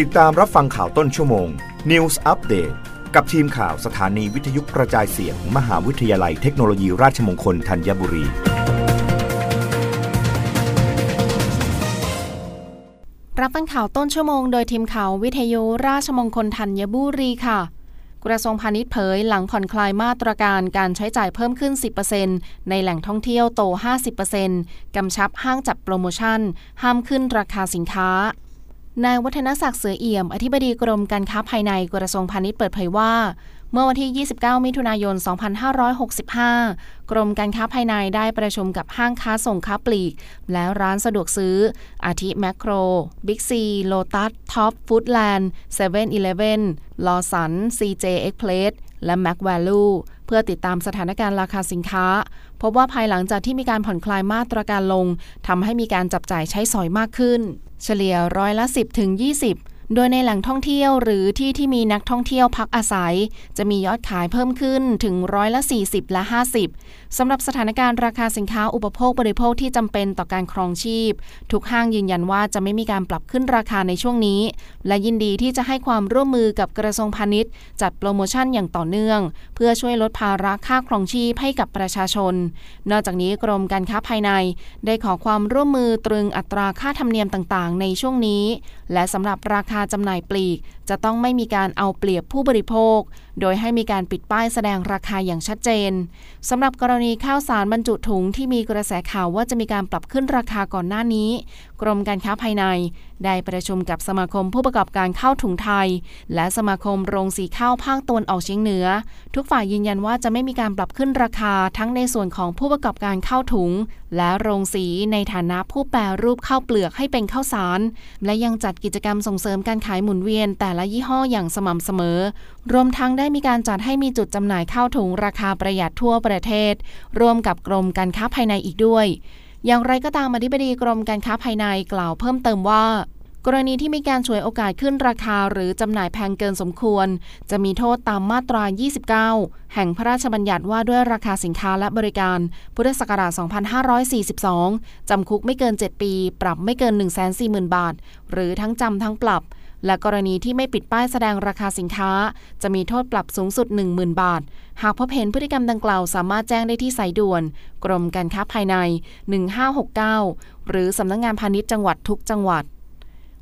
ติดตามรับฟังข่าวต้นชั่วโมง News Update กับทีมข่าวสถานีวิทยุกระจายเสียงมมหาวิทยาลัยเทคโนโลยีราชมงคลธัญบุรี รับฟังข่าวต้นชั่วโมงโดยทีมข่าววิทยุราชมงคลธัญบุรีค่ะกระทรวงพาณิชย์เผยหลังผ่อนคลายมาตรการการใช้จ่ายเพิ่มขึ้น 10%ในแหล่งท่องเที่ยวโต 50%กำชับห้างจัดโปรโมชั่น ห้ามขึ้นราคาสินค้า นายวัฒนศักย์เสือเอี่ยม อธิบดีกรมการค้าภายในกระทรวงพาณิชย์เปิดเผยว่า เมื่อวันที่ 29 มิถุนายน 2565 กรมการค้าภายในได้ประชุมกับห้างค้าส่งค้าปลีก และร้านสะดวกซื้อ อาทิแมคโคร บิ๊กซีโลตัส ท็อป ฟู้ดแลนด์เซเว่นอีเลฟเว่นลอว์สันซีเจเอ็กเพลสและแม็กแวลูเพื่อติดตามสถานการณ์ราคาสินค้า พบว่าภายหลังจากที่มีการผ่อนคลายมาตรการลงทำให้มีการจับจ่ายใช้สอยมากขึ้น เฉลี่ยร้อยละ 10ถึง20 โดยในแหล่งท่องเที่ยวหรือที่ที่มีนักท่องเที่ยวพักอาศัย จะมียอดขายเพิ่มขึ้นถึงร้อยละ 40 และ 50 สำหรับสถานการณ์ราคาสินค้าอุปโภคบริโภคที่จำเป็นต่อการครองชีพ ทุกห้างยืนยันว่าจะไม่มีการปรับขึ้นราคาในช่วงนี้ และยินดีที่จะให้ความร่วมมือกับกระทรวงพาณิชย์ จัดโปรโมชั่นอย่างต่อเนื่อง เพื่อช่วยลดภาระค่าครองชีพให้กับประชาชน นอกจากนี้กรมการค้าภายใน ได้ขอความร่วมมือตรึงอัตราค่าธรรมเนียมต่างๆ ในช่วงนี้ และสำหรับราคาจำหน่ายปลีก จะต้องไม่มีการเอาเปรียบผู้บริโภค โดยให้มีการปิดป้ายแสดงราคาอย่างชัดเจนสำหรับกรณีข้าวสารบรรจุถุงที่มีกระแสข่าวว่าจะมีการปรับขึ้นราคาก่อนหน้านี้ กรมการค้าภายใน ได้ประชุมกับสมาคมผู้ประกอบการข้าวถุงไทย และสมาคมโรงสีข้าวภาคตะวันออกเฉียงเหนือ ทุกฝ่ายยืนยันว่าจะไม่มีการปรับขึ้นราคาทั้งในส่วนของผู้ประกอบการข้าวถุง และโรงสีในฐานะผู้แปรรูปข้าวเปลือกให้เป็นข้าวสาร และยังจัดกิจกรรมส่งเสริมการการขายหมุนเวียนแต่ละยี่ห้ออย่างสม่ำเสมอ รวมทั้งได้มีการจัดให้มีจุดจำหน่ายข้าวถุงราคาประหยัดทั่วประเทศ ร่วมกับกรมการค้าภายในอีกด้วย อย่างไรก็ตามอธิบดีกรมการค้าภายในกล่าวเพิ่มเติมว่า กรณีที่มีการฉวยโอกาสขึ้นราคาหรือจำหน่ายแพงเกินสมควร จะมีโทษตามมาตรา 29 แห่งพระราชบัญญัติว่าด้วยราคาสินค้าและบริการ พุทธศักราช 2542 จำคุกไม่เกิน 7 ปี ปรับไม่เกิน 140,000 บาท หรือทั้งจำทั้งปรับ และกรณีที่ไม่ปิดป้ายแสดงราคาสินค้า จะมีโทษปรับสูงสุด 10,000 บาท หากพบเห็นพฤติกรรมดังกล่าวสามารถแจ้งได้ที่สายด่วน กรมการค้าภายใน 1569 หรือสำนักงงานพาณิชย์จังหวัดทุกจังหวัด